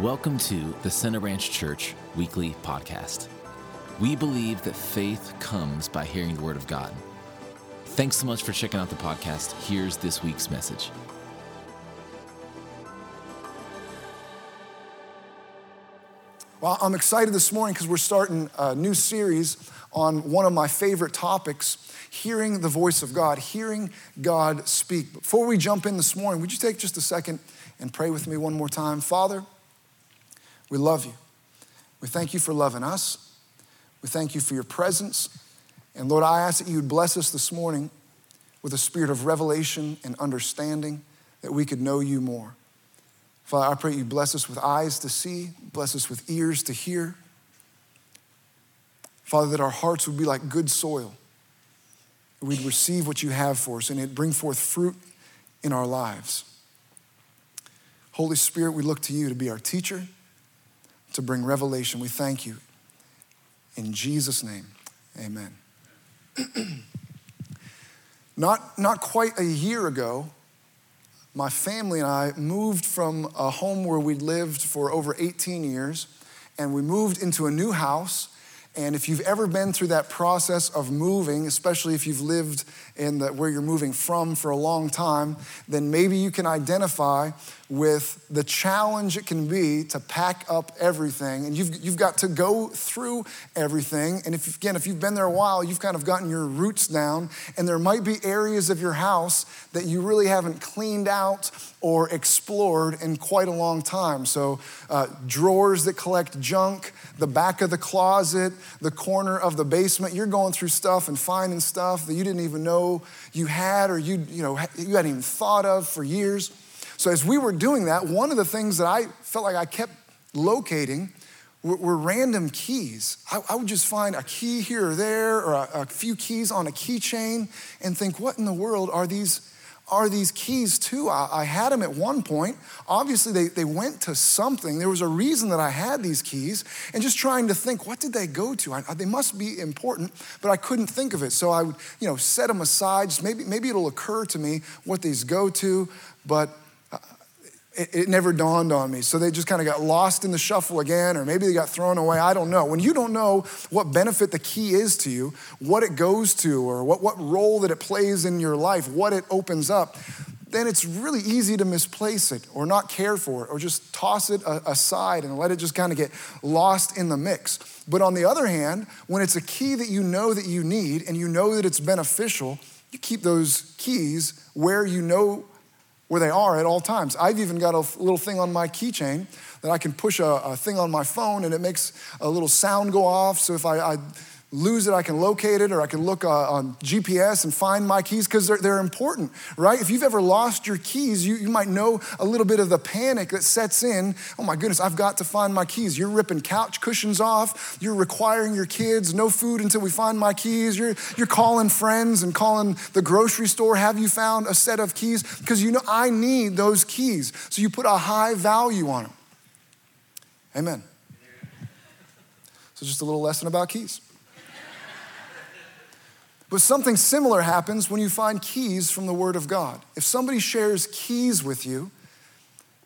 Welcome to the Center Ranch Church Weekly Podcast. We believe that faith comes by hearing the Word of God. Thanks so much for checking out the podcast. Here's this week's message. Well, I'm excited this morning because we're starting a new series on one of my favorite topics hearing the voice of God, hearing God speak. Before we jump in this morning, would you take just a second and pray with me one more time? Father, we love you. We thank you for loving us. We thank you for your presence. And Lord, I ask that you would bless us this morning with a spirit of revelation and understanding that we could know you more. Father, I pray you bless us with eyes to see, bless us with ears to hear. Father, that our hearts would be like good soil. We'd receive what you have for us and it bring forth fruit in our lives. Holy Spirit, we look to you to be our teacher, to bring revelation. We thank you. In Jesus' name, amen. not, not quite a year ago, my family and I moved from a home where we'd lived for over 18 years, and we moved into a new house. And if you've ever been through that process of moving, especially if you've lived in the, where you're moving from for a long time, then maybe you can identify with the challenge it can be to pack up everything. And you've, you've got to go through everything. And if, again, if you've been there a while, you've kind of gotten your roots down. And there might be areas of your house that you really haven't cleaned out or explored in quite a long time. So, uh, drawers that collect junk, the back of the closet, the corner of the basement, you're going through stuff and finding stuff that you didn't even know you had or you, you, know, you hadn't even thought of for years. So, as we were doing that, one of the things that I felt like I kept locating were, were random keys. I, I, would just find a key here or there, or a, a few keys on a keychain, and think, what in the world are these? Are these keys to? I, I had them at one point. Obviously, they, they went to something. There was a reason that I had these keys, and just trying to think, what did they go to? I, they must be important, but I couldn't think of it. So I would, you know, set them aside. Just maybe, maybe it'll occur to me what these go to, but it, it never dawned on me. So they just kind of got lost in the shuffle again, or maybe they got thrown away. I don't know. When you don't know what benefit the key is to you, what it goes to, or what, what role that it plays in your life, what it opens up, then it's really easy to misplace it or not care for it or just toss it aside and let it just kind of get lost in the mix. But on the other hand, when it's a key that you know that you need and you know that it's beneficial, you keep those keys where you know where they are at all times. I've even got a little thing on my keychain that I can push a, a, thing on my phone and it makes a little sound go off. So if I, I lose it, I can locate it, or I can look uh, on GPS and find my keys because they're, they're important, right? If you've ever lost your keys, you, you might know a little bit of the panic that sets in. Oh my goodness, I've got to find my keys. You're ripping couch cushions off. You're requiring your kids no food until we find my keys. You're, you're calling friends and calling the grocery store. Have you found a set of keys? Because you know, I need those keys. So you put a high value on them. Amen. So just a little lesson about keys. But something similar happens when you find keys from the Word of God. If somebody shares keys with you,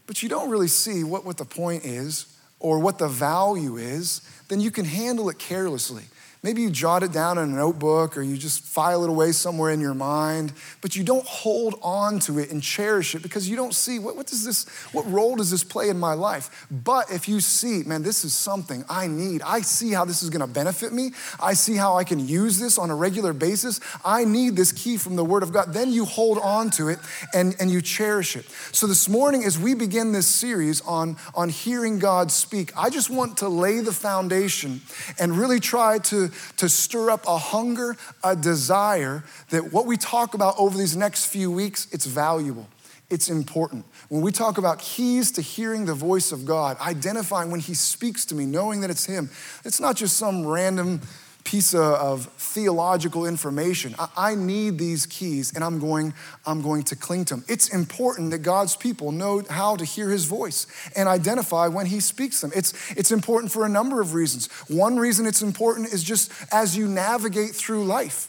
but you don't really see what, what the point is or what the value is, then you can handle it carelessly. Maybe you jot it down in a notebook or you just file it away somewhere in your mind, but you don't hold on to it and cherish it because you don't see what, what does this, what role does this play in my life? But if you see, man, this is something I need. I see how this is gonna benefit me. I see how I can use this on a regular basis. I need this key from the Word of God. Then you hold on to it and, and you cherish it. So this morning, as we begin this series on, on hearing God speak, I just want to lay the foundation and really try to to, stir up a hunger, a desire that what we talk about over these next few weeks, it's valuable. It's important. When we talk about keys to hearing the voice of God, identifying when He speaks to me, knowing that it's Him, it's not just some random piece of theological information. I need these keys and I'm going, I'm going to cling to them. It's important that God's people know how to hear his voice and identify when he speaks them. It's, it's important for a number of reasons. One reason it's important is just as you navigate through life.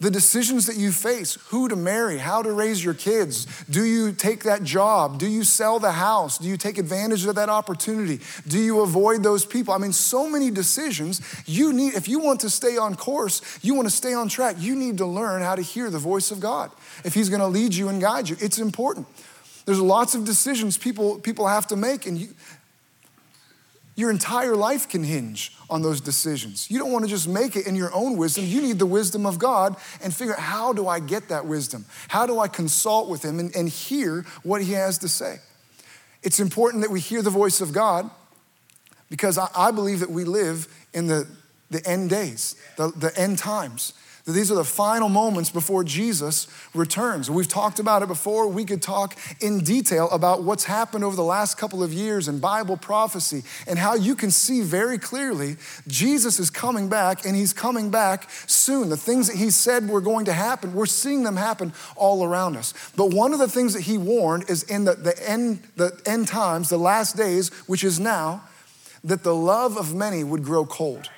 The decisions that you face who to marry, how to raise your kids. Do you take that job? Do you sell the house? Do you take advantage of that opportunity? Do you avoid those people? I mean, so many decisions. You need, if you want to stay on course, you want to stay on track, you need to learn how to hear the voice of God. If He's going to lead you and guide you, it's important. There's lots of decisions people, people have to make, and you, your entire life can hinge on those decisions. You don't want to just make it in your own wisdom. You need the wisdom of God and figure out how do I get that wisdom? How do I consult with Him and, and hear what He has to say? It's important that we hear the voice of God because I, I believe that we live in the, the end days, the, the end times that these are the final moments before Jesus returns. We've talked about it before. We could talk in detail about what's happened over the last couple of years in Bible prophecy and how you can see very clearly Jesus is coming back and he's coming back soon. The things that he said were going to happen, we're seeing them happen all around us. But one of the things that he warned is in the, the, end, the end times, the last days, which is now, that the love of many would grow cold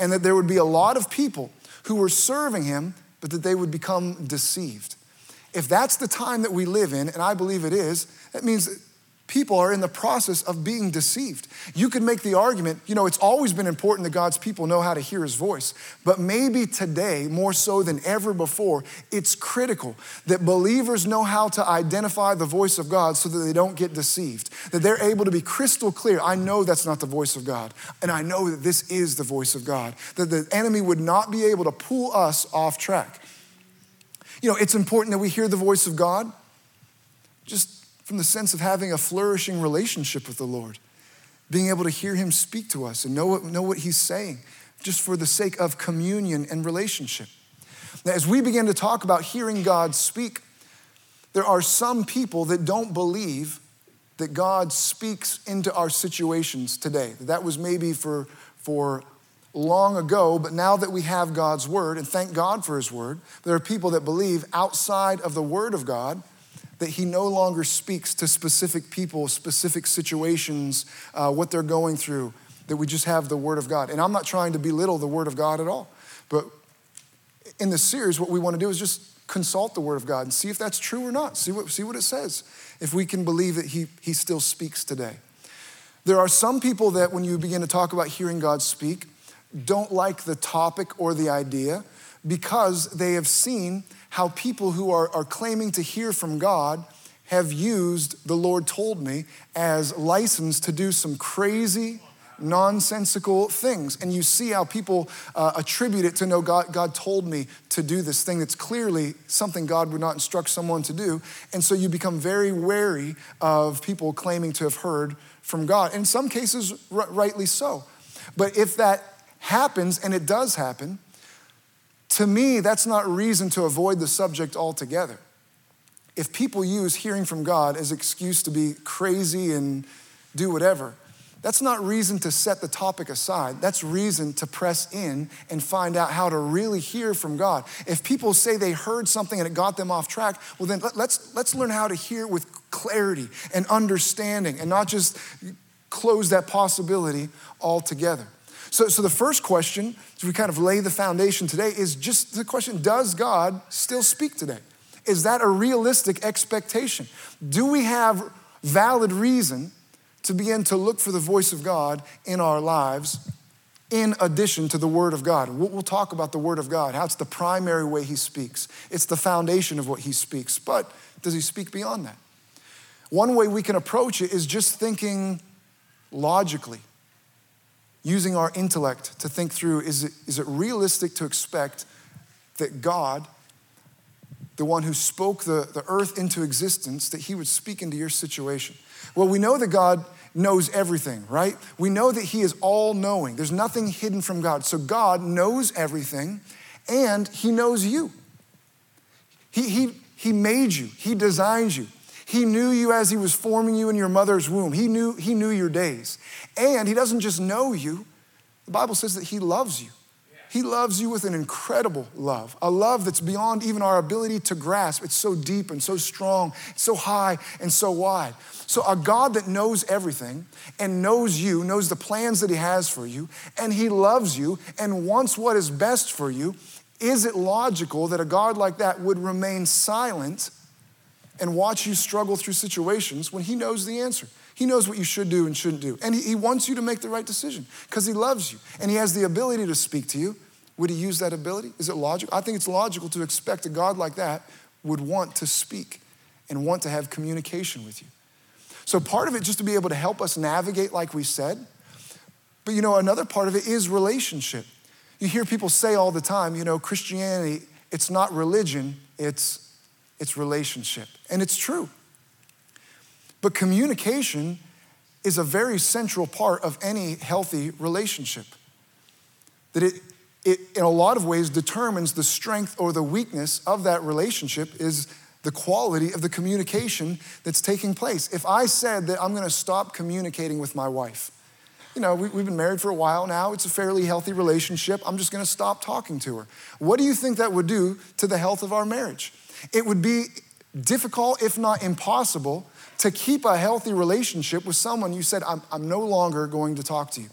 and that there would be a lot of people who were serving him, but that they would become deceived. If that's the time that we live in, and I believe it is, that means people are in the process of being deceived. You could make the argument, you know, it's always been important that God's people know how to hear his voice, but maybe today, more so than ever before, it's critical that believers know how to identify the voice of God so that they don't get deceived, that they're able to be crystal clear. I know that's not the voice of God, and I know that this is the voice of God, that the enemy would not be able to pull us off track. You know, it's important that we hear the voice of God. Just from the sense of having a flourishing relationship with the Lord, being able to hear Him speak to us and know what, know what He's saying, just for the sake of communion and relationship. Now, as we begin to talk about hearing God speak, there are some people that don't believe that God speaks into our situations today. That was maybe for, for long ago, but now that we have God's word, and thank God for his word, there are people that believe outside of the word of God that he no longer speaks to specific people, specific situations, uh, what they're going through, that we just have the Word of God. And I'm not trying to belittle the Word of God at all, but in this series, what we want to do is just consult the Word of God and see if that's true or not, see what, see what it says, if we can believe that he, he still speaks today. There are some people that, when you begin to talk about hearing God speak, don't like the topic or the idea because they have seen how people who are, are claiming to hear from God have used the Lord told me as license to do some crazy, nonsensical things. And you see how people uh, attribute it to know God, God told me to do this thing that's clearly something God would not instruct someone to do. And so you become very wary of people claiming to have heard from God. In some cases, r- rightly so. But if that happens, and it does happen, to me, that's not reason to avoid the subject altogether. If people use hearing from God as excuse to be crazy and do whatever, that's not reason to set the topic aside. That's reason to press in and find out how to really hear from God. If people say they heard something and it got them off track, well, then let's, let's learn how to hear with clarity and understanding and not just close that possibility altogether. So, so the first question, as we kind of lay the foundation today, is just the question Does God still speak today? Is that a realistic expectation? Do we have valid reason to begin to look for the voice of God in our lives in addition to the Word of God? We'll talk about the Word of God, how it's the primary way He speaks, it's the foundation of what He speaks. But does He speak beyond that? One way we can approach it is just thinking logically using our intellect to think through is it, is it realistic to expect that God, the one who spoke the, the earth into existence, that he would speak into your situation? Well, we know that God knows everything, right? We know that he is all knowing. There's nothing hidden from God. So God knows everything and he knows you. He, he, he made you, he designed you. He knew you as he was forming you in your mother's womb. He knew, he knew your days. And he doesn't just know you, the Bible says that he loves you. He loves you with an incredible love, a love that's beyond even our ability to grasp. It's so deep and so strong, so high and so wide. So, a God that knows everything and knows you, knows the plans that He has for you, and He loves you and wants what is best for you, Is it logical that a God like that would remain silent and watch you struggle through situations when He knows the answer? He knows what you should do and shouldn't do. And He, wants you to make the right decision because He loves you and He has the ability to speak to you. Would He use that ability? Is it logical? I think it's logical to expect a God like that would want to speak and want to have communication with you. So, part of it just to be able to help us navigate, like we said. But you know, another part of it is relationship. You hear people say all the time, you know, Christianity, it's not religion, it's, it's relationship. And it's true. But communication is a very central part of any healthy relationship. That it, it, in a lot of ways, determines the strength or the weakness of that relationship is the quality of the communication that's taking place. If I said that I'm gonna stop communicating with my wife, you know, we, have been married for a while now, it's a fairly healthy relationship, I'm just gonna stop talking to her. What do you think that would do to the health of our marriage? It would be difficult, if not impossible, to keep a healthy relationship with someone you said, I'm, I'm no longer going to talk to you.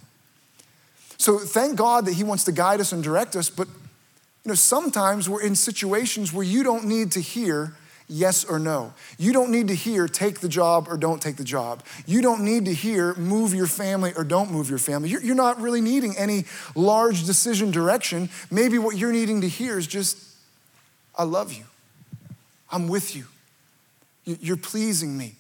So thank God that He wants to guide us and direct us, but you know, sometimes we're in situations where you don't need to hear yes or no. You don't need to hear take the job or don't take the job. You don't need to hear move your family or don't move your family. You're, you're not really needing any large decision direction. Maybe what you're needing to hear is just, I love you. I'm with you. You're pleasing me.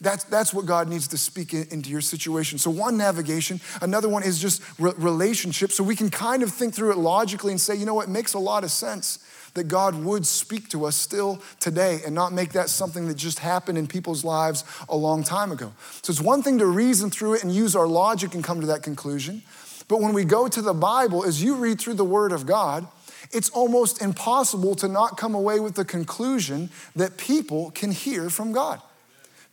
That's, that's what God needs to speak into your situation. So, one, navigation. Another one is just re- relationship. So, we can kind of think through it logically and say, you know what, it makes a lot of sense that God would speak to us still today and not make that something that just happened in people's lives a long time ago. So it's one thing to reason through it and use our logic and come to that conclusion. But when we go to the Bible, as you read through the Word of God, it's almost impossible to not come away with the conclusion that people can hear from God.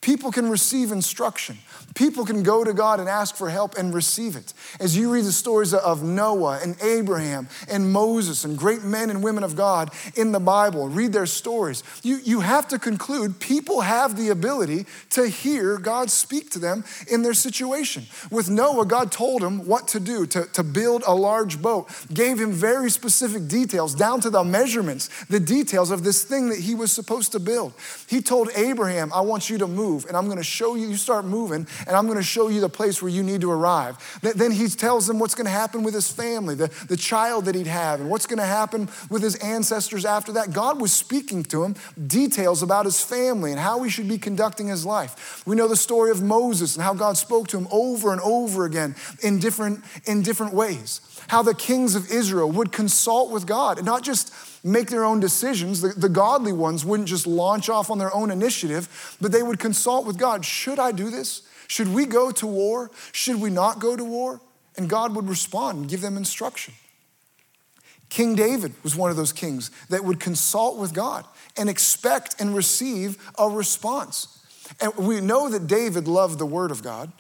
People can receive instruction. People can go to God and ask for help and receive it. As you read the stories of Noah and Abraham and Moses and great men and women of God in the Bible, read their stories, you, you have to conclude people have the ability to hear God speak to them in their situation. With Noah, God told him what to do to, to build a large boat, gave him very specific details, down to the measurements, the details of this thing that he was supposed to build. He told Abraham, I want you to move move, and I'm gonna show you, you start moving, and I'm gonna show you the place where you need to arrive. Then he tells them what's gonna happen with his family, the, the child that he'd have, and what's gonna happen with his ancestors after that. God was speaking to him details about his family and how he should be conducting his life. We know the story of Moses and how God spoke to him over and over again in different, in different ways. How the kings of Israel would consult with God and not just make their own decisions. The, the, godly ones wouldn't just launch off on their own initiative, but they would consult with God. Should I do this? Should we go to war? Should we not go to war? And God would respond and give them instruction. King David was one of those kings that would consult with God and expect and receive a response. And we know that David loved the word of God.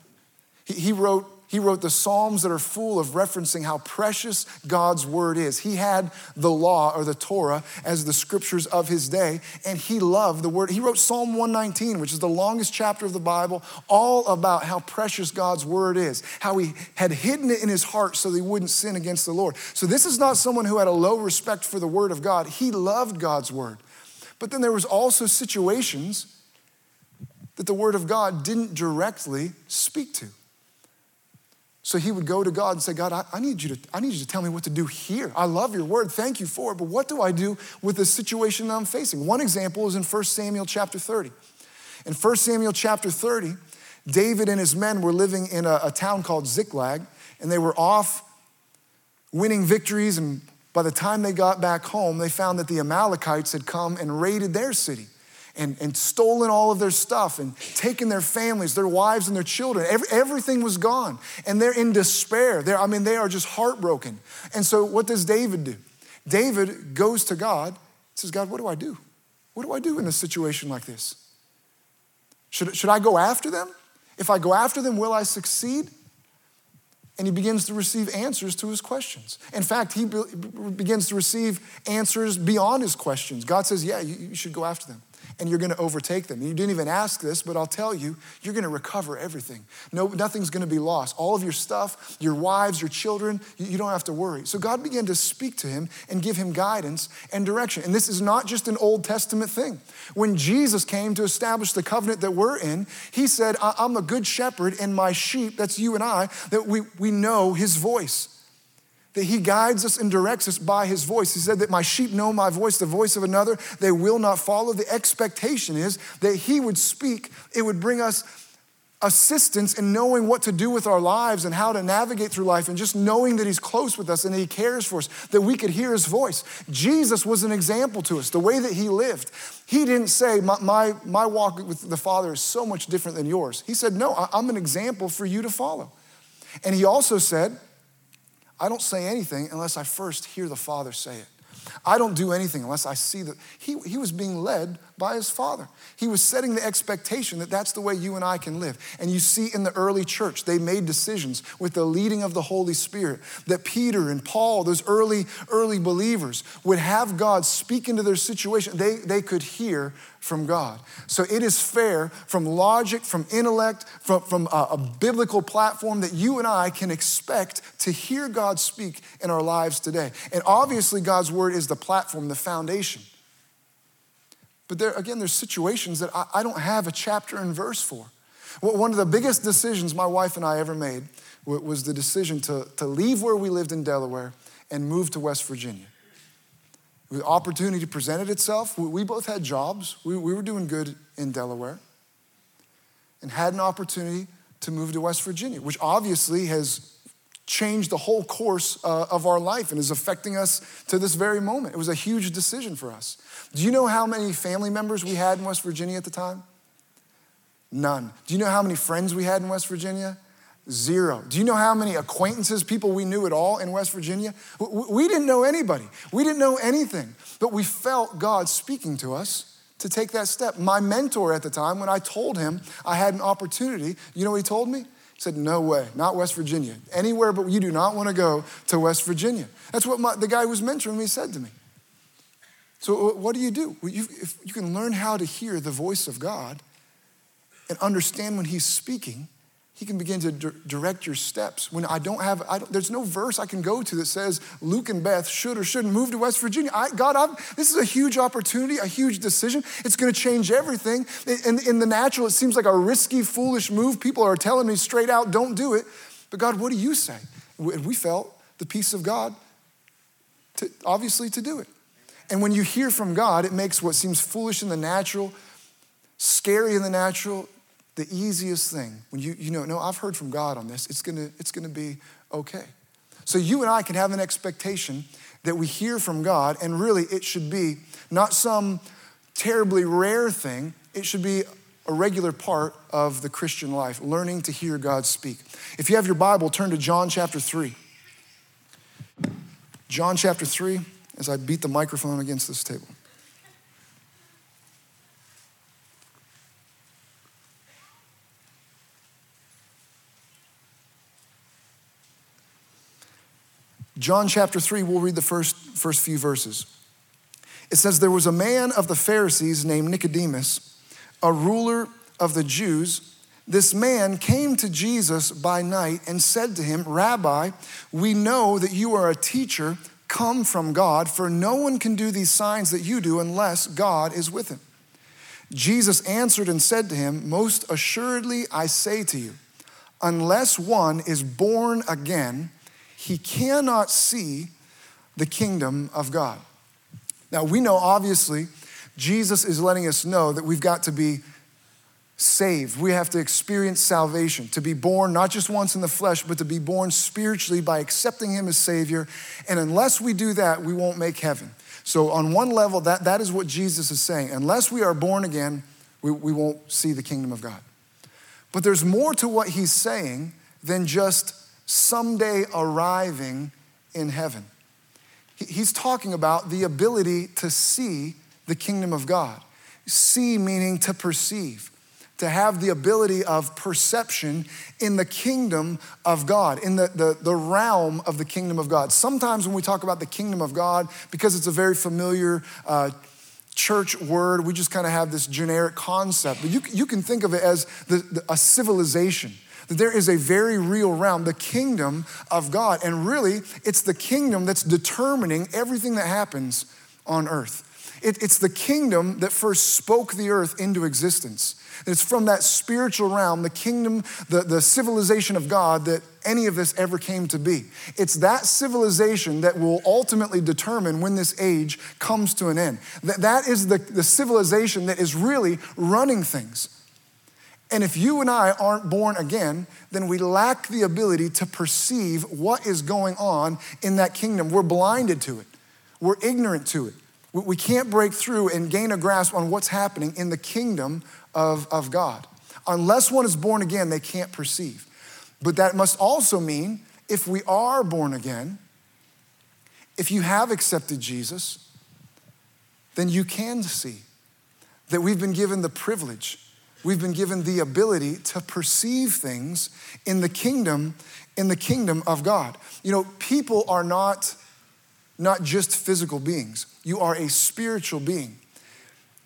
He, he wrote he wrote the Psalms that are full of referencing how precious God's word is. He had the law or the Torah as the scriptures of his day, and he loved the word. He wrote Psalm 119, which is the longest chapter of the Bible, all about how precious God's word is, how he had hidden it in his heart so that he wouldn't sin against the Lord. So this is not someone who had a low respect for the word of God. He loved God's word. But then there was also situations that the word of God didn't directly speak to. So he would go to God and say, God, I, I, need you to, I need you to tell me what to do here. I love your word. Thank you for it. But what do I do with the situation that I'm facing? One example is in 1 Samuel chapter 30. In 1 Samuel chapter 30, David and his men were living in a, a town called Ziklag, and they were off winning victories. And by the time they got back home, they found that the Amalekites had come and raided their city and, and stolen all of their stuff and taken their families, their wives, and their children. Every, everything was gone. And they're in despair. They're, I mean, they are just heartbroken. And so, what does David do? David goes to God, says, God, what do I do? What do I do in a situation like this? Should, should I go after them? If I go after them, will I succeed? And he begins to receive answers to his questions. In fact, he be- begins to receive answers beyond his questions. God says, Yeah, you, you should go after them. And you're going to overtake them. You didn't even ask this, but I'll tell you, you're going to recover everything. No, nothing's going to be lost. All of your stuff, your wives, your children, you, you don't have to worry. So God began to speak to him and give him guidance and direction. And this is not just an Old Testament thing. When Jesus came to establish the covenant that we're in, he said, I'm a good shepherd, and my sheep, that's you and I, that we, we know his voice that he guides us and directs us by his voice. He said that my sheep know my voice, the voice of another, they will not follow. The expectation is that he would speak, it would bring us assistance in knowing what to do with our lives and how to navigate through life and just knowing that he's close with us and he cares for us, that we could hear his voice. Jesus was an example to us, the way that he lived. He didn't say, My, my, my walk with the Father is so much different than yours. He said, No, I'm an example for you to follow. And he also said, I don't say anything unless I first hear the Father say it. I don't do anything unless I see that he, he was being led by his father. He was setting the expectation that that's the way you and I can live. And you see in the early church, they made decisions with the leading of the Holy Spirit that Peter and Paul, those early, early believers, would have God speak into their situation. They, they could hear from God. So it is fair from logic, from intellect, from, from a, a biblical platform that you and I can expect to hear God speak in our lives today. And obviously, God's word is the platform, the foundation. But there, again, there's situations that I, I don't have a chapter and verse for. Well, one of the biggest decisions my wife and I ever made was the decision to, to leave where we lived in Delaware and move to West Virginia. The opportunity presented itself. We both had jobs. We, we were doing good in Delaware and had an opportunity to move to West Virginia, which obviously has changed the whole course uh, of our life and is affecting us to this very moment. It was a huge decision for us. Do you know how many family members we had in West Virginia at the time? None. Do you know how many friends we had in West Virginia? Zero. Do you know how many acquaintances, people we knew at all in West Virginia? We didn't know anybody. We didn't know anything, but we felt God speaking to us to take that step. My mentor at the time, when I told him I had an opportunity, you know what he told me? Said, No way, not West Virginia. Anywhere but you do not want to go to West Virginia. That's what my, the guy who was mentoring me said to me. So, uh, what do you do? Well, you, if you can learn how to hear the voice of God and understand when He's speaking, he can begin to direct your steps. When I don't have, I don't, there's no verse I can go to that says Luke and Beth should or shouldn't move to West Virginia. I, God, I'm, this is a huge opportunity, a huge decision. It's going to change everything. In, in the natural, it seems like a risky, foolish move. People are telling me straight out, don't do it. But God, what do you say? And we felt the peace of God, to, obviously, to do it. And when you hear from God, it makes what seems foolish in the natural, scary in the natural, the easiest thing when you, you know, no, I've heard from God on this, it's gonna, it's gonna be okay. So you and I can have an expectation that we hear from God, and really it should be not some terribly rare thing, it should be a regular part of the Christian life, learning to hear God speak. If you have your Bible, turn to John chapter 3. John chapter 3, as I beat the microphone against this table. John chapter 3, we'll read the first, first few verses. It says, There was a man of the Pharisees named Nicodemus, a ruler of the Jews. This man came to Jesus by night and said to him, Rabbi, we know that you are a teacher come from God, for no one can do these signs that you do unless God is with him. Jesus answered and said to him, Most assuredly I say to you, unless one is born again, he cannot see the kingdom of God. Now, we know obviously Jesus is letting us know that we've got to be saved. We have to experience salvation, to be born not just once in the flesh, but to be born spiritually by accepting Him as Savior. And unless we do that, we won't make heaven. So, on one level, that, that is what Jesus is saying. Unless we are born again, we, we won't see the kingdom of God. But there's more to what He's saying than just someday arriving in heaven. He's talking about the ability to see the kingdom of God. See meaning to perceive, to have the ability of perception in the kingdom of God, in the, the, the realm of the kingdom of God. Sometimes when we talk about the kingdom of God, because it's a very familiar uh, church word. We just kind of have this generic concept. But you, you can think of it as the, the, a civilization. That there is a very real realm, the kingdom of God. And really, it's the kingdom that's determining everything that happens on earth. It, it's the kingdom that first spoke the earth into existence. It's from that spiritual realm, the kingdom, the, the civilization of God, that any of this ever came to be. It's that civilization that will ultimately determine when this age comes to an end. That, that is the, the civilization that is really running things. And if you and I aren't born again, then we lack the ability to perceive what is going on in that kingdom. We're blinded to it, we're ignorant to it. We can't break through and gain a grasp on what's happening in the kingdom of, of God. Unless one is born again, they can't perceive. But that must also mean if we are born again, if you have accepted Jesus, then you can see that we've been given the privilege, we've been given the ability to perceive things in the kingdom, in the kingdom of God. You know, people are not, not just physical beings, you are a spiritual being.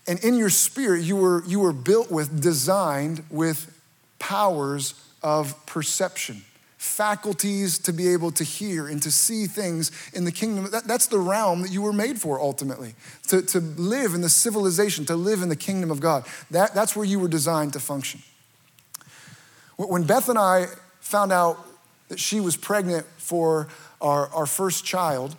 And in your spirit, you were, you were built with, designed with powers of perception, faculties to be able to hear and to see things in the kingdom. That, that's the realm that you were made for ultimately, to, to live in the civilization, to live in the kingdom of God. That, that's where you were designed to function. When Beth and I found out that she was pregnant for our, our first child,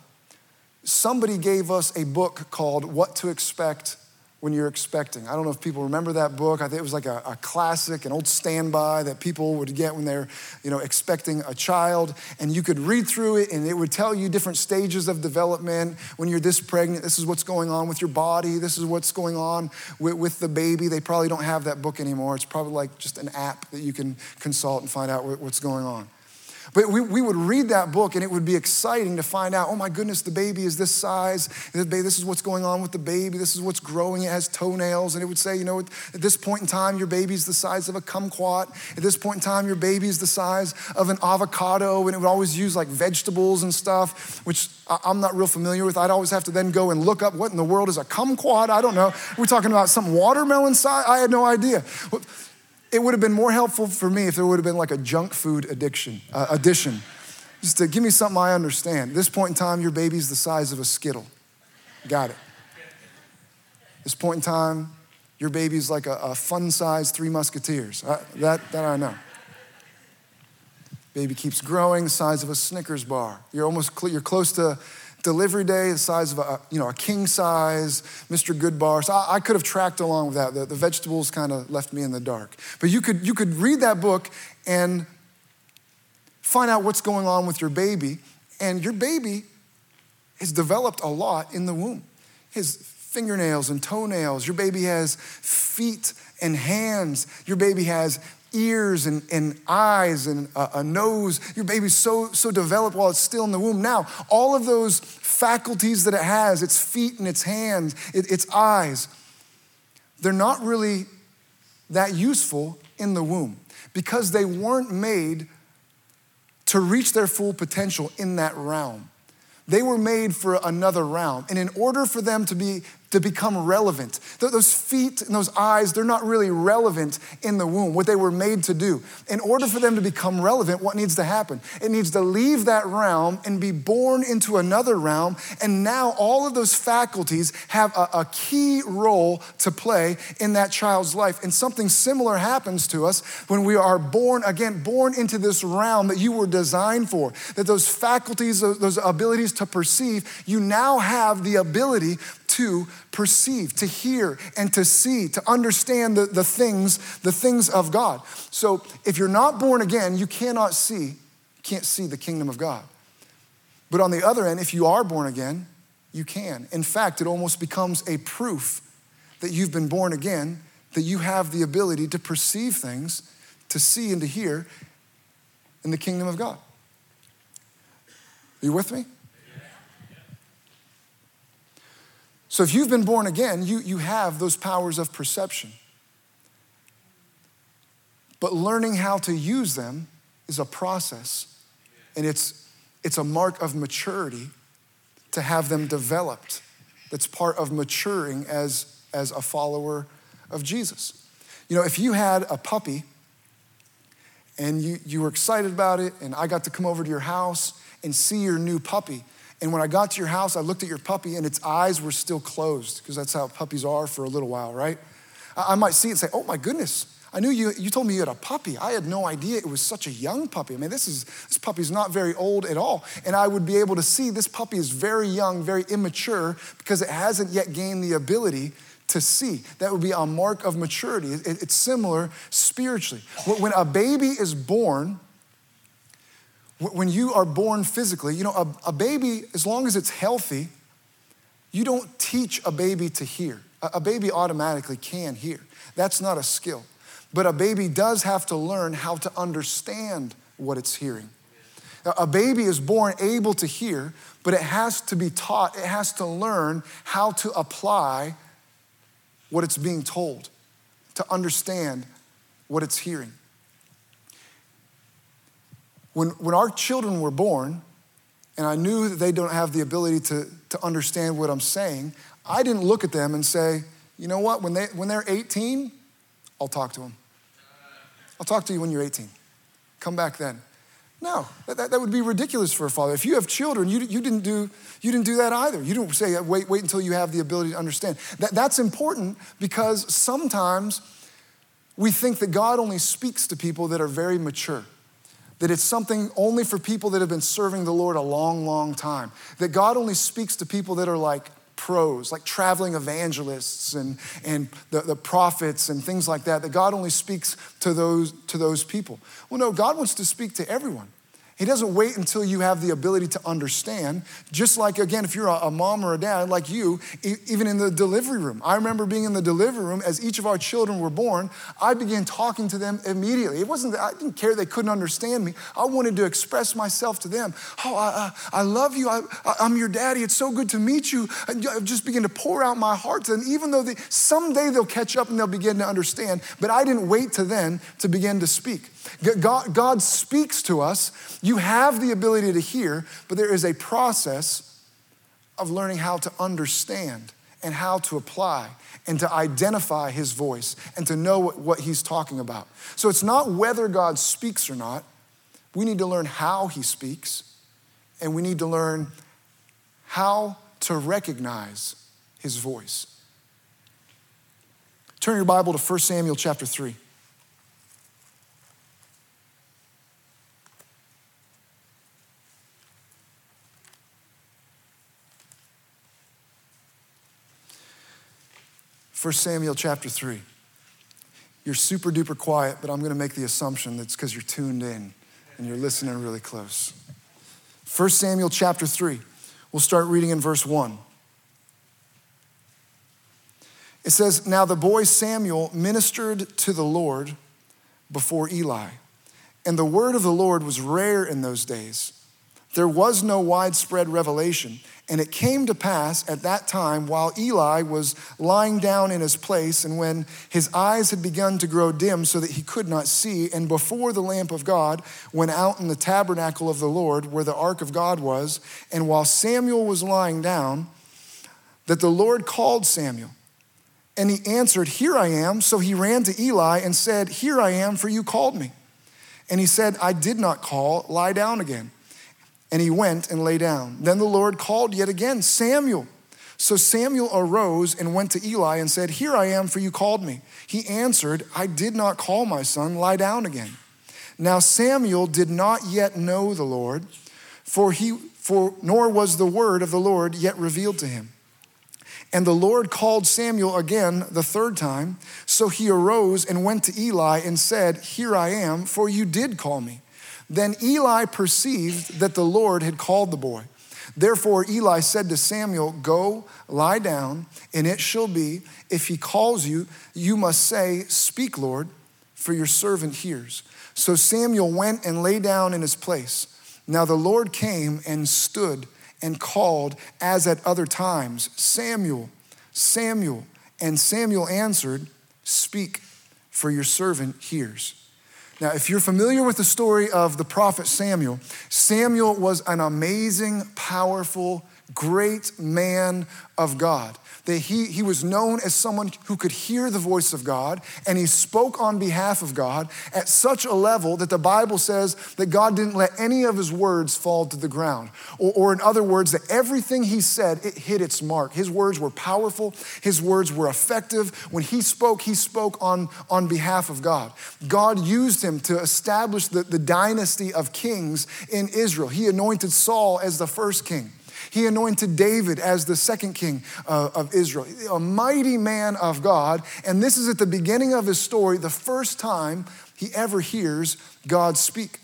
somebody gave us a book called What to Expect when you're expecting. I don't know if people remember that book. I think it was like a, a, classic, an old standby that people would get when they're, you know, expecting a child. And you could read through it and it would tell you different stages of development. When you're this pregnant, this is what's going on with your body. This is what's going on with, with the baby. They probably don't have that book anymore. It's probably like just an app that you can consult and find out what's going on. But we, we would read that book and it would be exciting to find out, oh my goodness, the baby is this size. This is what's going on with the baby. This is what's growing. It has toenails. And it would say, you know, at this point in time, your baby's the size of a kumquat. At this point in time, your baby's the size of an avocado. And it would always use like vegetables and stuff, which I'm not real familiar with. I'd always have to then go and look up what in the world is a kumquat. I don't know. We're talking about some watermelon size. I had no idea. It would have been more helpful for me if there would have been like a junk food addiction, uh, addition. Just to give me something I understand. At this point in time, your baby's the size of a Skittle. Got it. This point in time, your baby's like a, a fun size Three Musketeers. I, that, that I know. Baby keeps growing, the size of a Snickers bar. You're almost cl- you're close to delivery day, the size of a, you know, a king size, Mr. Goodbar. So I, I could have tracked along with that. The, the vegetables kind of left me in the dark. But you could, you could read that book and find out what's going on with your baby. And your baby has developed a lot in the womb. His fingernails and toenails. Your baby has feet and hands. Your baby has ears and, and eyes and a, a, nose. Your baby's so, so developed while it's still in the womb. Now, all of those faculties that it has, its feet and its hands, it, its eyes, they're not really that useful in the womb because they weren't made to reach their full potential in that realm. They were made for another realm. And in order for them to be to become relevant. Those feet and those eyes, they're not really relevant in the womb, what they were made to do. In order for them to become relevant, what needs to happen? It needs to leave that realm and be born into another realm. And now all of those faculties have a, a key role to play in that child's life. And something similar happens to us when we are born again, born into this realm that you were designed for. That those faculties, those abilities to perceive, you now have the ability to perceive, to hear, and to see, to understand the, the things, the things of God. So if you're not born again, you cannot see, can't see the kingdom of God. But on the other end, if you are born again, you can. In fact, it almost becomes a proof that you've been born again, that you have the ability to perceive things, to see and to hear in the kingdom of God. Are you with me? So if you've been born again, you, you have those powers of perception. But learning how to use them is a process, and it's, it's a mark of maturity to have them developed that's part of maturing as, as a follower of Jesus. You know, if you had a puppy and you, you were excited about it, and I got to come over to your house and see your new puppy. And when I got to your house, I looked at your puppy and its eyes were still closed, because that's how puppies are for a little while, right? I, I might see it and say, Oh my goodness, I knew you, you told me you had a puppy. I had no idea it was such a young puppy. I mean, this, is, this puppy's not very old at all. And I would be able to see this puppy is very young, very immature, because it hasn't yet gained the ability to see. That would be a mark of maturity. It, it's similar spiritually. When a baby is born, when you are born physically, you know, a, a baby, as long as it's healthy, you don't teach a baby to hear. A, a baby automatically can hear. That's not a skill. But a baby does have to learn how to understand what it's hearing. A baby is born able to hear, but it has to be taught, it has to learn how to apply what it's being told, to understand what it's hearing. When, when our children were born, and I knew that they don't have the ability to, to understand what I'm saying, I didn't look at them and say, you know what, when, they, when they're 18, I'll talk to them. I'll talk to you when you're 18. Come back then. No, that, that would be ridiculous for a father. If you have children, you, you, didn't do, you didn't do that either. You didn't say, wait, wait until you have the ability to understand. That, that's important because sometimes we think that God only speaks to people that are very mature that it's something only for people that have been serving the Lord a long, long time. That God only speaks to people that are like pros, like traveling evangelists and, and the, the prophets and things like that, that God only speaks to those, to those people. Well, no, God wants to speak to everyone. He doesn't wait until you have the ability to understand. Just like, again, if you're a, mom or a dad like you, even in the delivery room. I remember being in the delivery room as each of our children were born. I began talking to them immediately. It wasn't that I didn't care they couldn't understand me. I wanted to express myself to them. Oh, I, I, love you. I, am your daddy. It's so good to meet you. I just began to pour out my heart to them, even though they, someday they'll catch up and they'll begin to understand. But I didn't wait to then to begin to speak. God, God speaks to us. You have the ability to hear, but there is a process of learning how to understand and how to apply and to identify his voice and to know what, what he's talking about. So it's not whether God speaks or not. We need to learn how he speaks, and we need to learn how to recognize his voice. Turn your Bible to 1 Samuel chapter 3. 1 Samuel chapter 3. You're super duper quiet, but I'm going to make the assumption that's because you're tuned in and you're listening really close. 1 Samuel chapter 3. We'll start reading in verse 1. It says, Now the boy Samuel ministered to the Lord before Eli, and the word of the Lord was rare in those days. There was no widespread revelation. And it came to pass at that time, while Eli was lying down in his place, and when his eyes had begun to grow dim so that he could not see, and before the lamp of God went out in the tabernacle of the Lord, where the ark of God was, and while Samuel was lying down, that the Lord called Samuel. And he answered, Here I am. So he ran to Eli and said, Here I am, for you called me. And he said, I did not call, lie down again. And he went and lay down. Then the Lord called yet again, Samuel. So Samuel arose and went to Eli and said, Here I am, for you called me. He answered, I did not call my son, lie down again. Now Samuel did not yet know the Lord, for he for nor was the word of the Lord yet revealed to him. And the Lord called Samuel again the third time. So he arose and went to Eli and said, Here I am, for you did call me. Then Eli perceived that the Lord had called the boy. Therefore, Eli said to Samuel, Go, lie down, and it shall be, if he calls you, you must say, Speak, Lord, for your servant hears. So Samuel went and lay down in his place. Now the Lord came and stood and called, as at other times, Samuel, Samuel. And Samuel answered, Speak, for your servant hears. Now, if you're familiar with the story of the prophet Samuel, Samuel was an amazing, powerful, great man of God. That he, he was known as someone who could hear the voice of God and he spoke on behalf of God at such a level that the Bible says that God didn't let any of his words fall to the ground. Or, or in other words, that everything he said, it hit its mark. His words were powerful, his words were effective. When he spoke, he spoke on, on behalf of God. God used him to establish the, the dynasty of kings in Israel. He anointed Saul as the first king. He anointed David as the second king uh, of Israel, a mighty man of God. And this is at the beginning of his story, the first time he ever hears God speak.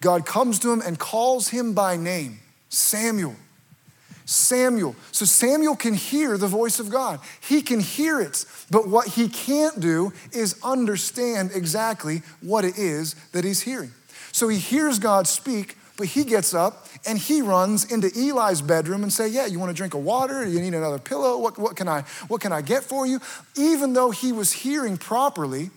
God comes to him and calls him by name Samuel. Samuel. So Samuel can hear the voice of God. He can hear it, but what he can't do is understand exactly what it is that he's hearing. So he hears God speak, but he gets up and he runs into Eli's bedroom and say, "Yeah, you want a drink of water? You need another pillow? What, what, can I, what can I get for you?" Even though he was hearing properly,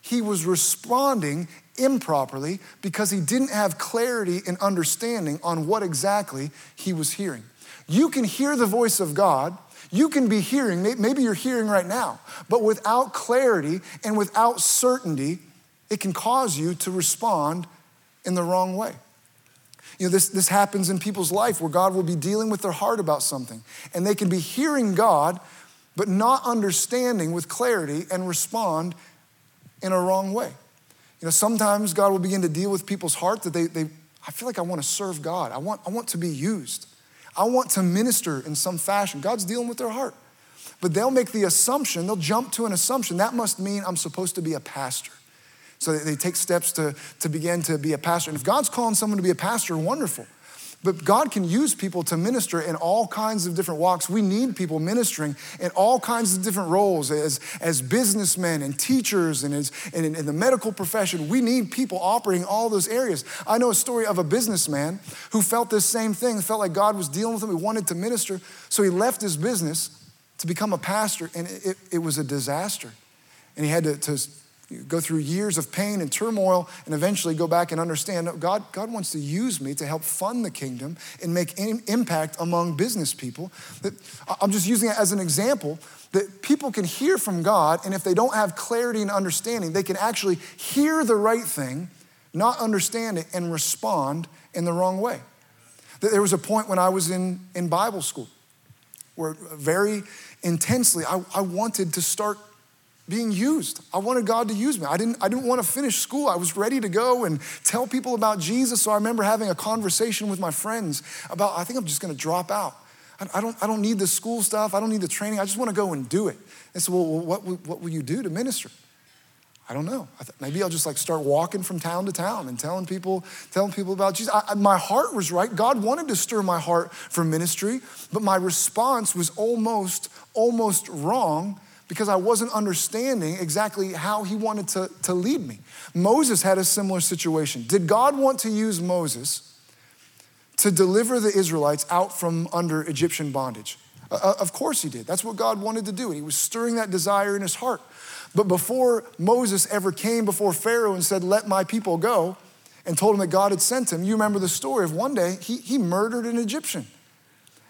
he was responding improperly because he didn't have clarity and understanding on what exactly he was hearing. You can hear the voice of God. You can be hearing, maybe you're hearing right now, but without clarity and without certainty, it can cause you to respond in the wrong way. You know, this, this happens in people's life where God will be dealing with their heart about something, and they can be hearing God, but not understanding with clarity and respond in a wrong way. You know, sometimes God will begin to deal with people's heart that they, they I feel like I want to serve God. I want, I want to be used. I want to minister in some fashion. God's dealing with their heart. But they'll make the assumption, they'll jump to an assumption. That must mean I'm supposed to be a pastor. So they take steps to, to begin to be a pastor. And if God's calling someone to be a pastor, wonderful. But God can use people to minister in all kinds of different walks. We need people ministering in all kinds of different roles as, as businessmen and teachers and, as, and in, in the medical profession. We need people operating all those areas. I know a story of a businessman who felt this same thing, felt like God was dealing with him. He wanted to minister. So he left his business to become a pastor, and it, it was a disaster. And he had to, to go through years of pain and turmoil and eventually go back and understand God, God wants to use me to help fund the kingdom and make impact among business people. That I'm just using it as an example that people can hear from God, and if they don't have clarity and understanding, they can actually hear the right thing, not understand it, and respond in the wrong way. That There was a point when I was in, in Bible school where very intensely I, I wanted to start being used. I wanted God to use me. I didn't, I didn't want to finish school. I was ready to go and tell people about Jesus. So I remember having a conversation with my friends about, I think I'm just going to drop out. I, I, don't, I don't need the school stuff. I don't need the training. I just want to go and do it. And so, well, what, what will you do to minister? I don't know. I maybe I'll just like start walking from town to town and telling people, telling people about Jesus. I, my heart was right. God wanted to stir my heart for ministry, but my response was almost, almost wrong because I wasn't understanding exactly how he wanted to, to lead me. Moses had a similar situation. Did God want to use Moses to deliver the Israelites out from under Egyptian bondage? Uh, uh, of course he did. That's what God wanted to do. And he was stirring that desire in his heart. But before Moses ever came before Pharaoh and said, Let my people go, and told him that God had sent him, you remember the story of one day he, he murdered an Egyptian.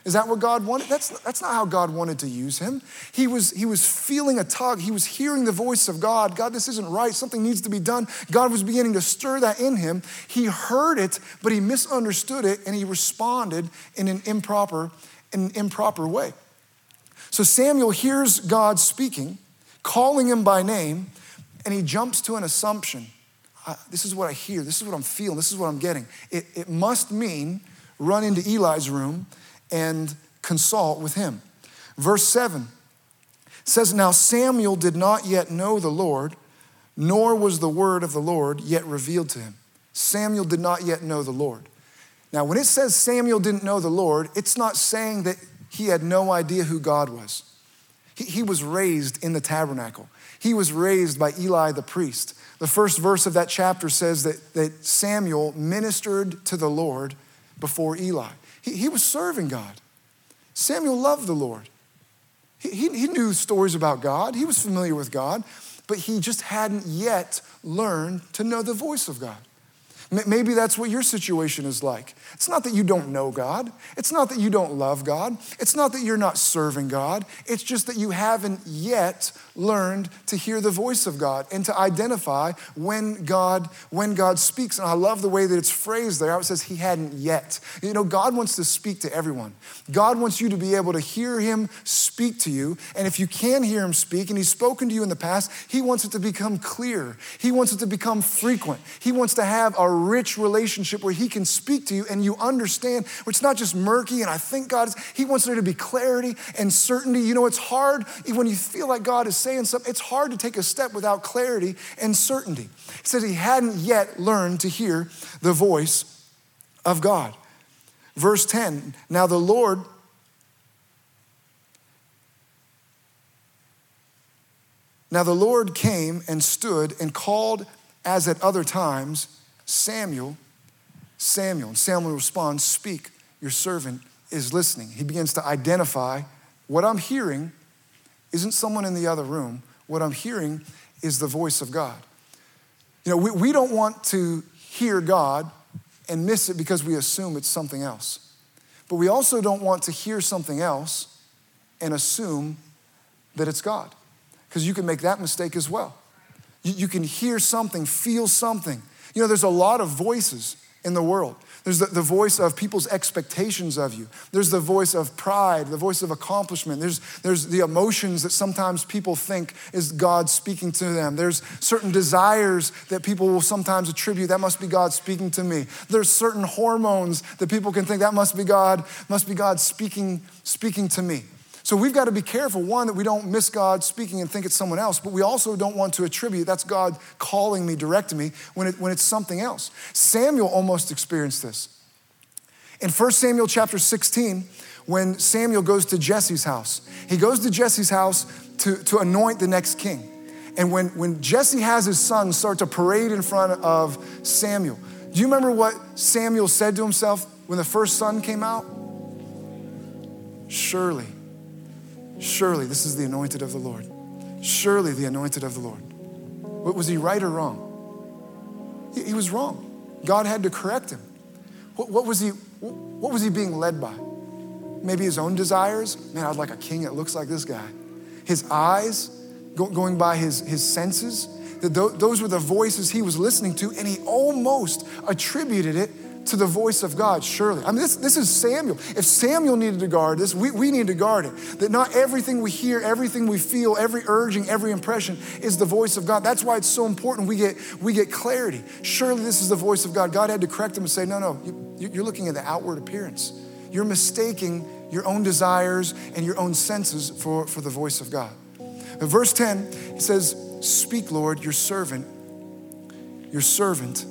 Is that what God wanted? That's, that's not how God wanted to use him. He was, he was feeling a tug. He was hearing the voice of God. God, this isn't right. Something needs to be done. God was beginning to stir that in him. He heard it, but he misunderstood it and he responded in an improper, in an improper way. So Samuel hears God speaking, calling him by name, and he jumps to an assumption. this is what I hear. This is what I'm feeling. This is what I'm getting. It, it must mean run into Eli's room and consult with him. Verse 7 says, Now Samuel did not yet know the Lord, nor was the word of the Lord yet revealed to him. Samuel did not yet know the Lord. Now, when it says Samuel didn't know the Lord, it's not saying that he had no idea who God was. He, he was raised in the tabernacle, he was raised by Eli the priest. The first verse of that chapter says that, that Samuel ministered to the Lord before Eli. He, he was serving God. Samuel loved the Lord. He, he, he knew stories about God, he was familiar with God, but he just hadn't yet learned to know the voice of God. Maybe that's what your situation is like. It's not that you don't know God. It's not that you don't love God. It's not that you're not serving God. It's just that you haven't yet learned to hear the voice of God and to identify when God when God speaks. And I love the way that it's phrased there. It says he hadn't yet. You know, God wants to speak to everyone. God wants you to be able to hear him speak to you. And if you can hear him speak and he's spoken to you in the past, he wants it to become clear. He wants it to become frequent. He wants to have a rich relationship where he can speak to you and you understand, where it's not just murky and I think God is, he wants there to be clarity and certainty. You know, it's hard when you feel like God is saying something, it's hard to take a step without clarity and certainty. He says he hadn't yet learned to hear the voice of God. Verse 10 Now the Lord Now the Lord came and stood and called as at other times Samuel, Samuel. And Samuel responds, Speak, your servant is listening. He begins to identify what I'm hearing isn't someone in the other room. What I'm hearing is the voice of God. You know, we, we don't want to hear God and miss it because we assume it's something else. But we also don't want to hear something else and assume that it's God, because you can make that mistake as well. You, you can hear something, feel something. You know, there's a lot of voices in the world. There's the, the, voice of people's expectations of you. There's the voice of pride, the voice of accomplishment. There's, there's the emotions that sometimes people think is God speaking to them. There's certain desires that people will sometimes attribute, that must be God speaking to me. There's certain hormones that people can think that must be God, must be God speaking, speaking to me. So we've got to be careful, one, that we don't miss God speaking and think it's someone else, but we also don't want to attribute that's God calling me, directing me, when, it, when it's something else. Samuel almost experienced this. In 1 Samuel chapter 16, when Samuel goes to Jesse's house, he goes to Jesse's house to, to anoint the next king. And when, when Jesse has his son start to parade in front of Samuel, do you remember what Samuel said to himself when the first son came out? Surely Surely this is the anointed of the Lord. Surely the anointed of the Lord. Was he right or wrong? He, was wrong. God had to correct him. What, was he, what was he being led by? Maybe his own desires? Man, I'd like a king that looks like this guy. His eyes, go, going by his, his senses, that those were the voices he was listening to, and he almost attributed it to the voice of God, surely. I mean, this, this is Samuel. If Samuel needed to guard this, we, we need to guard it. That not everything we hear, everything we feel, every urging, every impression is the voice of God. That's why it's so important we get, we get clarity. Surely this is the voice of God. God had to correct him and say, no, no, you, you're looking at the outward appearance. You're mistaking your own desires and your own senses for, for the voice of God. Verse 10, it says, Speak, Lord, your servant, your servant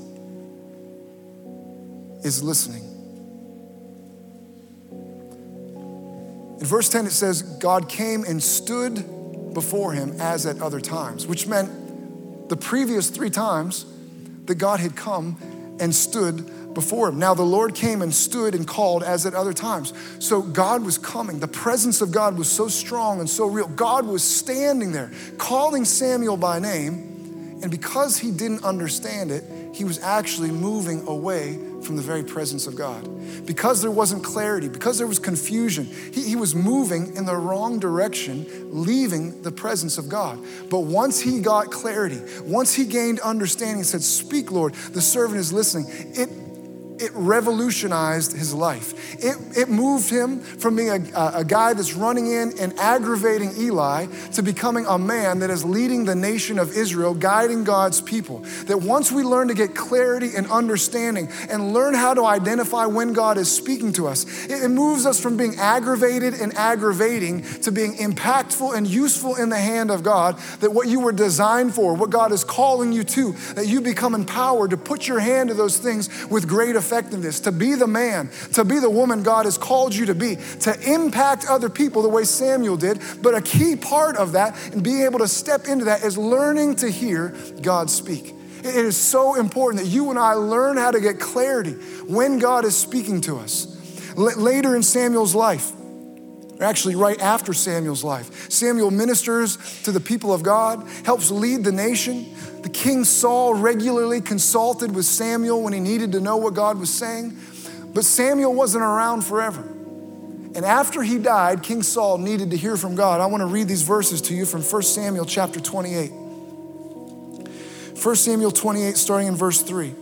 is listening. In verse 10, it says, God came and stood before him as at other times, which meant the previous three times that God had come and stood before him. Now the Lord came and stood and called as at other times. So God was coming. The presence of God was so strong and so real. God was standing there, calling Samuel by name. And because he didn't understand it, he was actually moving away from the very presence of God. Because there wasn't clarity, because there was confusion, he, he, was moving in the wrong direction, leaving the presence of God. But once he got clarity, once he gained understanding, said, Speak, Lord, the servant is listening, it it revolutionized his life. It, it moved him from being a, a guy that's running in and aggravating Eli to becoming a man that is leading the nation of Israel, guiding God's people. That once we learn to get clarity and understanding and learn how to identify when God is speaking to us, it, it moves us from being aggravated and aggravating to being impactful and useful in the hand of God. That what you were designed for, what God is calling you to, that you become empowered to put your hand to those things with great effect effectiveness, to be the man, to be the woman God has called you to be, to impact other people the way Samuel did. But a key part of that and being able to step into that is learning to hear God speak. It is so important that you and I learn how to get clarity when God is speaking to us. Later in Samuel's life, actually right after Samuel's life. Samuel ministers to the people of God, helps lead the nation. The king Saul regularly consulted with Samuel when he needed to know what God was saying. But Samuel wasn't around forever. And after he died, King Saul needed to hear from God. I want to read these verses to you from 1 Samuel chapter 28. 1 Samuel 28, starting in verse 3.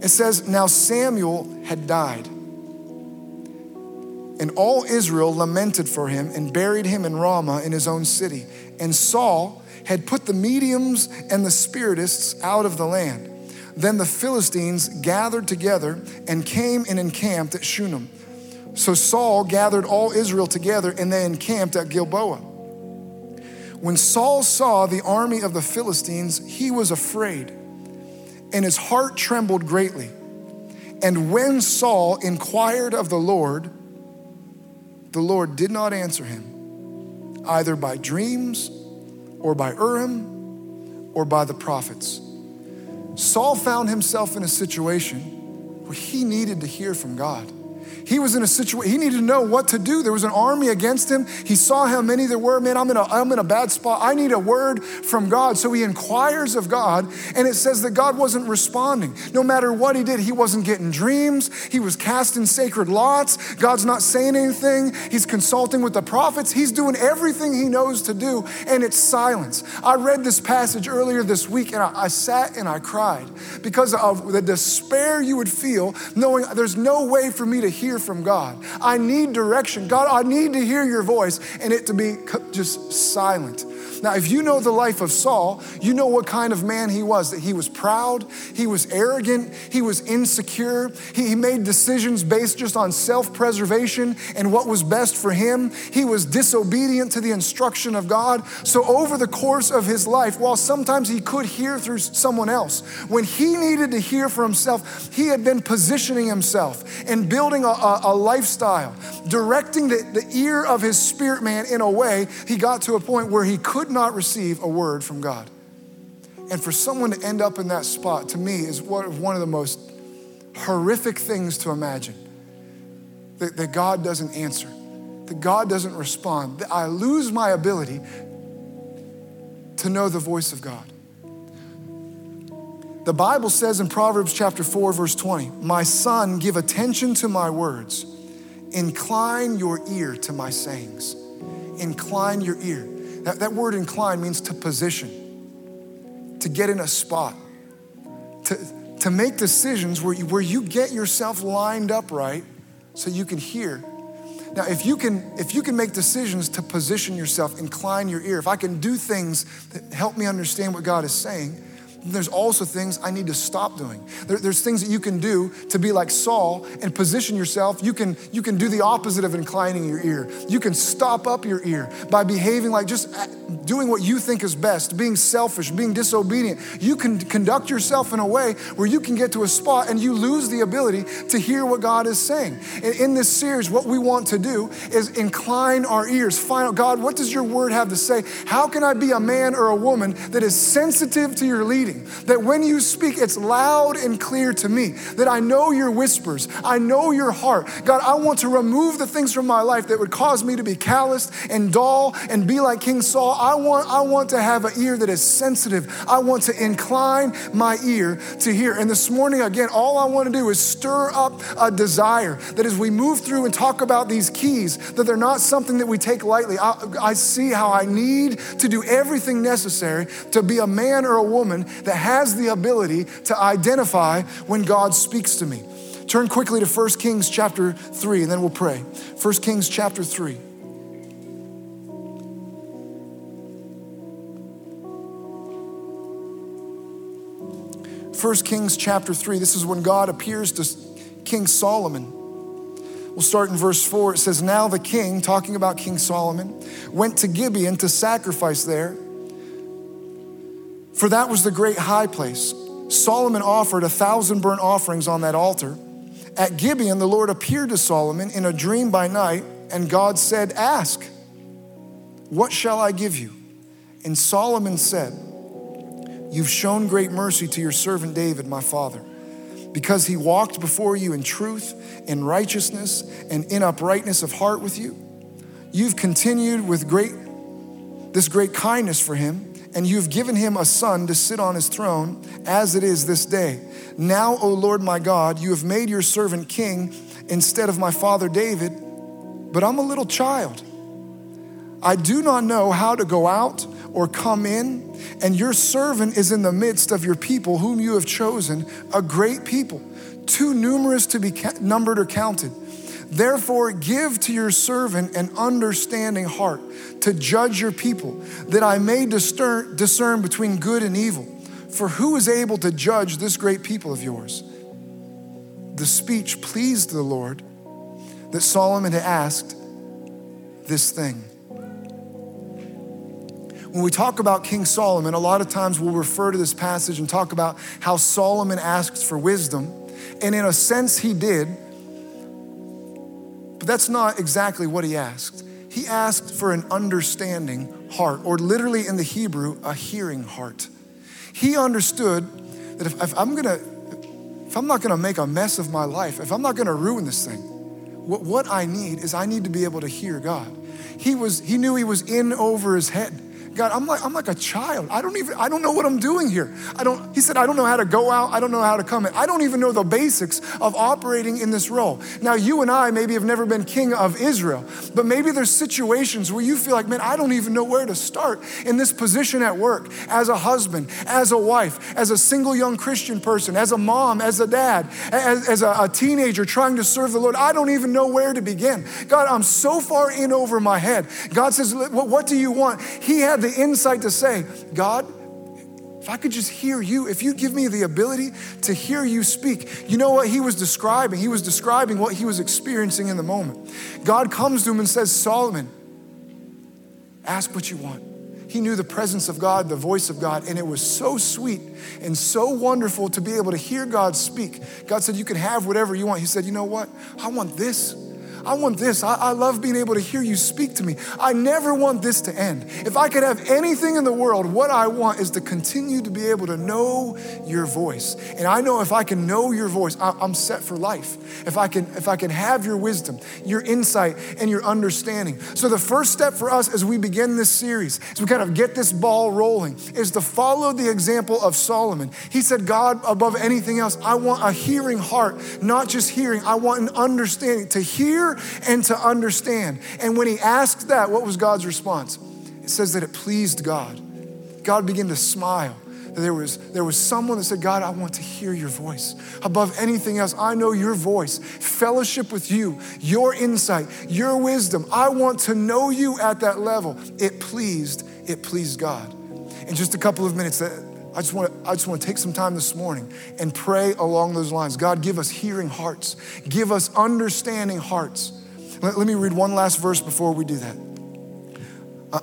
It says, Now Samuel had died, and all Israel lamented for him and buried him in Ramah in his own city. And Saul had put the mediums and the spiritists out of the land. Then the Philistines gathered together and came and encamped at Shunem. So Saul gathered all Israel together and they encamped at Gilboa. When Saul saw the army of the Philistines, he was afraid and his heart trembled greatly. And when Saul inquired of the Lord, the Lord did not answer him, either by dreams or by Urim or by the prophets. Saul found himself in a situation where he needed to hear from God. He was in a situation, he needed to know what to do. There was an army against him. He saw how many there were. Man, I'm in, a, I'm in a bad spot. I need a word from God. So he inquires of God, and it says that God wasn't responding. No matter what he did, he wasn't getting dreams. He was casting sacred lots. God's not saying anything. He's consulting with the prophets. He's doing everything he knows to do, and it's silence. I read this passage earlier this week, and I, I sat and I cried because of the despair you would feel knowing there's no way for me to hear hear from God. I need direction. God, I need to hear your voice and it to be just silent. Now, if you know the life of Saul, you know what kind of man he was that he was proud, he was arrogant, he was insecure, he, made decisions based just on self preservation and what was best for him. He was disobedient to the instruction of God. So, over the course of his life, while sometimes he could hear through someone else, when he needed to hear for himself, he had been positioning himself and building a, a, a lifestyle, directing the, the ear of his spirit man in a way he got to a point where he could not receive a word from God. And for someone to end up in that spot, to me, is one of the most horrific things to imagine that, that God doesn't answer, that God doesn't respond, that I lose my ability to know the voice of God. The Bible says in Proverbs chapter 4, verse 20, My son, give attention to my words, incline your ear to my sayings. Incline your ear. That, that word incline means to position, to get in a spot, to, to make decisions where you, where you get yourself lined up right so you can hear. Now, if you can, if you can make decisions to position yourself, incline your ear, if I can do things that help me understand what God is saying, there's also things I need to stop doing. There, there's things that you can do to be like Saul and position yourself. You can, you can do the opposite of inclining your ear. You can stop up your ear by behaving like just uh, doing what you think is best, being selfish, being disobedient. You can conduct yourself in a way where you can get to a spot and you lose the ability to hear what God is saying. And in this series, what we want to do is incline our ears. Find out, God, what does your word have to say? How can I be a man or a woman that is sensitive to your leading? That when you speak, it's loud and clear to me. That I know your whispers. I know your heart. God, I want to remove the things from my life that would cause me to be calloused and dull and be like King Saul. I want, I want to have an ear that is sensitive. I want to incline my ear to hear. And this morning, again, all I want to do is stir up a desire that as we move through and talk about these keys, that they're not something that we take lightly. I, I see how I need to do everything necessary to be a man or a woman that has the ability to identify when God speaks to me. Turn quickly to 1 Kings chapter 3, and then we'll pray. 1 Kings chapter 3. First Kings chapter 3, this is when God appears to King Solomon. We'll start in verse 4. It says, Now the king, talking about King Solomon, went to Gibeon to sacrifice there for that was the great high place. Solomon offered a thousand burnt offerings on that altar. At Gibeon, the Lord appeared to Solomon in a dream by night, and God said, Ask, what shall I give you? And Solomon said, You've shown great mercy to your servant David, my father, because he walked before you in truth, in righteousness, and in uprightness of heart with you. You've continued with great this great kindness for him, and you've given him a son to sit on his throne as it is this day. Now, O Lord my God, you have made your servant king instead of my father David, but I'm a little child. I do not know how to go out or come in, and your servant is in the midst of your people whom you have chosen, a great people, too numerous to be numbered or counted. Therefore, give to your servant an understanding heart to judge your people, that I may discern, discern between good and evil. For who is able to judge this great people of yours? The speech pleased the Lord that Solomon had asked this thing. When we talk about King Solomon, a lot of times we'll refer to this passage and talk about how Solomon asked for wisdom. And in a sense, he did but that's not exactly what he asked. He asked for an understanding heart, or literally in the Hebrew, a hearing heart. He understood that if, if I'm gonna, if I'm not gonna make a mess of my life, if I'm not gonna ruin this thing, what, what I need is I need to be able to hear God. He was, he knew he was in over his head. God, I'm like, I'm like a child. I don't even, I don't know what I'm doing here. I don't, he said, I don't know how to go out. I don't know how to come in. I don't even know the basics of operating in this role. Now, you and I maybe have never been king of Israel, but maybe there's situations where you feel like, man, I don't even know where to start in this position at work, as a husband, as a wife, as a single young Christian person, as a mom, as a dad, as, as a, a teenager trying to serve the Lord. I don't even know where to begin. God, I'm so far in over my head. God says, what do you want? He had the insight to say, God, if I could just hear you, if you give me the ability to hear you speak, you know what he was describing? He was describing what he was experiencing in the moment. God comes to him and says, Solomon, ask what you want. He knew the presence of God, the voice of God, and it was so sweet and so wonderful to be able to hear God speak. God said, You can have whatever you want. He said, You know what? I want this. I want this. I, I, love being able to hear you speak to me. I never want this to end. If I could have anything in the world, what I want is to continue to be able to know your voice. And I know if I can know your voice, I, I'm set for life. If I can, if I can have your wisdom, your insight, and your understanding. So the first step for us as we begin this series, as we kind of get this ball rolling, is to follow the example of Solomon. He said, God, above anything else, I want a hearing heart, not just hearing, I want an understanding to hear and to understand. And when he asked that, what was God's response? It says that it pleased God. God began to smile. There was, there was someone that said, God, I want to hear your voice. Above anything else, I know your voice, fellowship with you, your insight, your wisdom. I want to know you at that level. It pleased, it pleased God. In just a couple of minutes, I just want to, I just want to take some time this morning and pray along those lines. God, give us hearing hearts, give us understanding hearts. Let, let me read one last verse before we do that.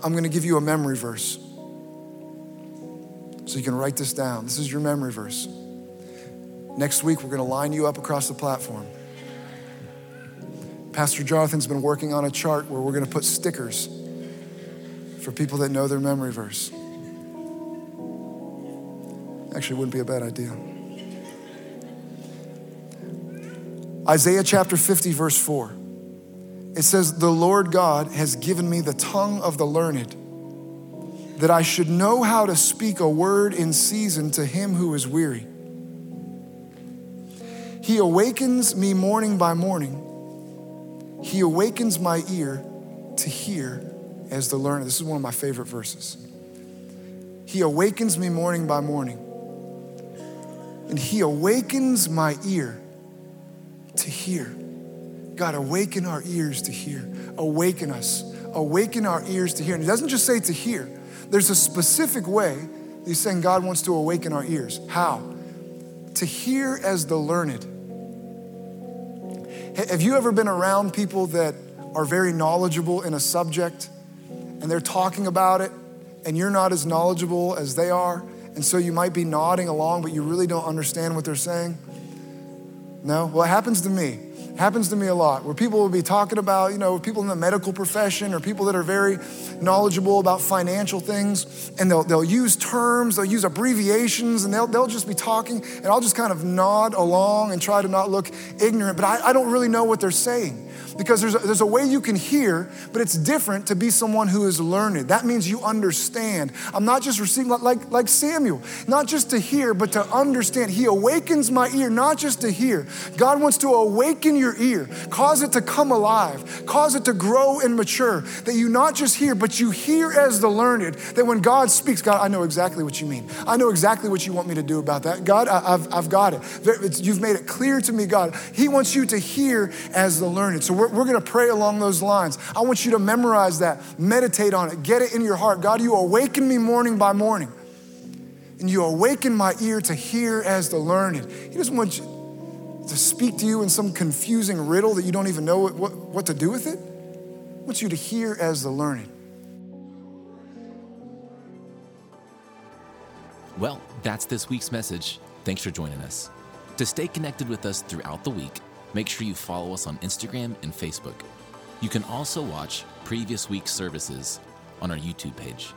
I'm going to give you a memory verse. So you can write this down. This is your memory verse. Next week, we're going to line you up across the platform. Pastor Jonathan's been working on a chart where we're going to put stickers for people that know their memory verse. Actually, wouldn't be a bad idea. Isaiah chapter 50, verse 4. It says, The Lord God has given me the tongue of the learned, that I should know how to speak a word in season to him who is weary. He awakens me morning by morning. He awakens my ear to hear as the learned. This is one of my favorite verses. He awakens me morning by morning and He awakens my ear to hear. God, awaken our ears to hear. Awaken us. Awaken our ears to hear. And He doesn't just say to hear, there's a specific way He's saying God wants to awaken our ears. How? To hear as the learned. Have you ever been around people that are very knowledgeable in a subject and they're talking about it and you're not as knowledgeable as they are? And so you might be nodding along, but you really don't understand what they're saying? No? Well, it happens to me. happens to me a lot where people will be talking about, you know, people in the medical profession or people that are very knowledgeable about financial things, and they'll, they'll use terms, they'll use abbreviations, and they'll, they'll just be talking, and I'll just kind of nod along and try to not look ignorant, but I, I don't really know what they're saying because there's a, there's a way you can hear, but it's different to be someone who is learned. That means you understand. I'm not just receiving, like, like Samuel, not just to hear, but to understand. He awakens my ear, not just to hear. God wants to awaken your ear, cause it to come alive, cause it to grow and mature, that you not just hear, but you hear as the learned, that when God speaks, God, I know exactly what you mean. I know exactly what you want me to do about that. God, I, have I've got it. It's, you've made it clear to me, God. He wants you to hear as the learned. So we're, we're going to pray along those lines. I want you to memorize that, meditate on it, get it in your heart. God, you awaken me morning by morning, and you awaken my ear to hear as the learned. He doesn't want you to speak to you in some confusing riddle that you don't even know what, what, what to do with it. He wants you to hear as the learned. Well, that's this week's message. Thanks for joining us. To stay connected with us throughout the week, make sure you follow us on Instagram and Facebook. You can also watch previous week's services on our YouTube page.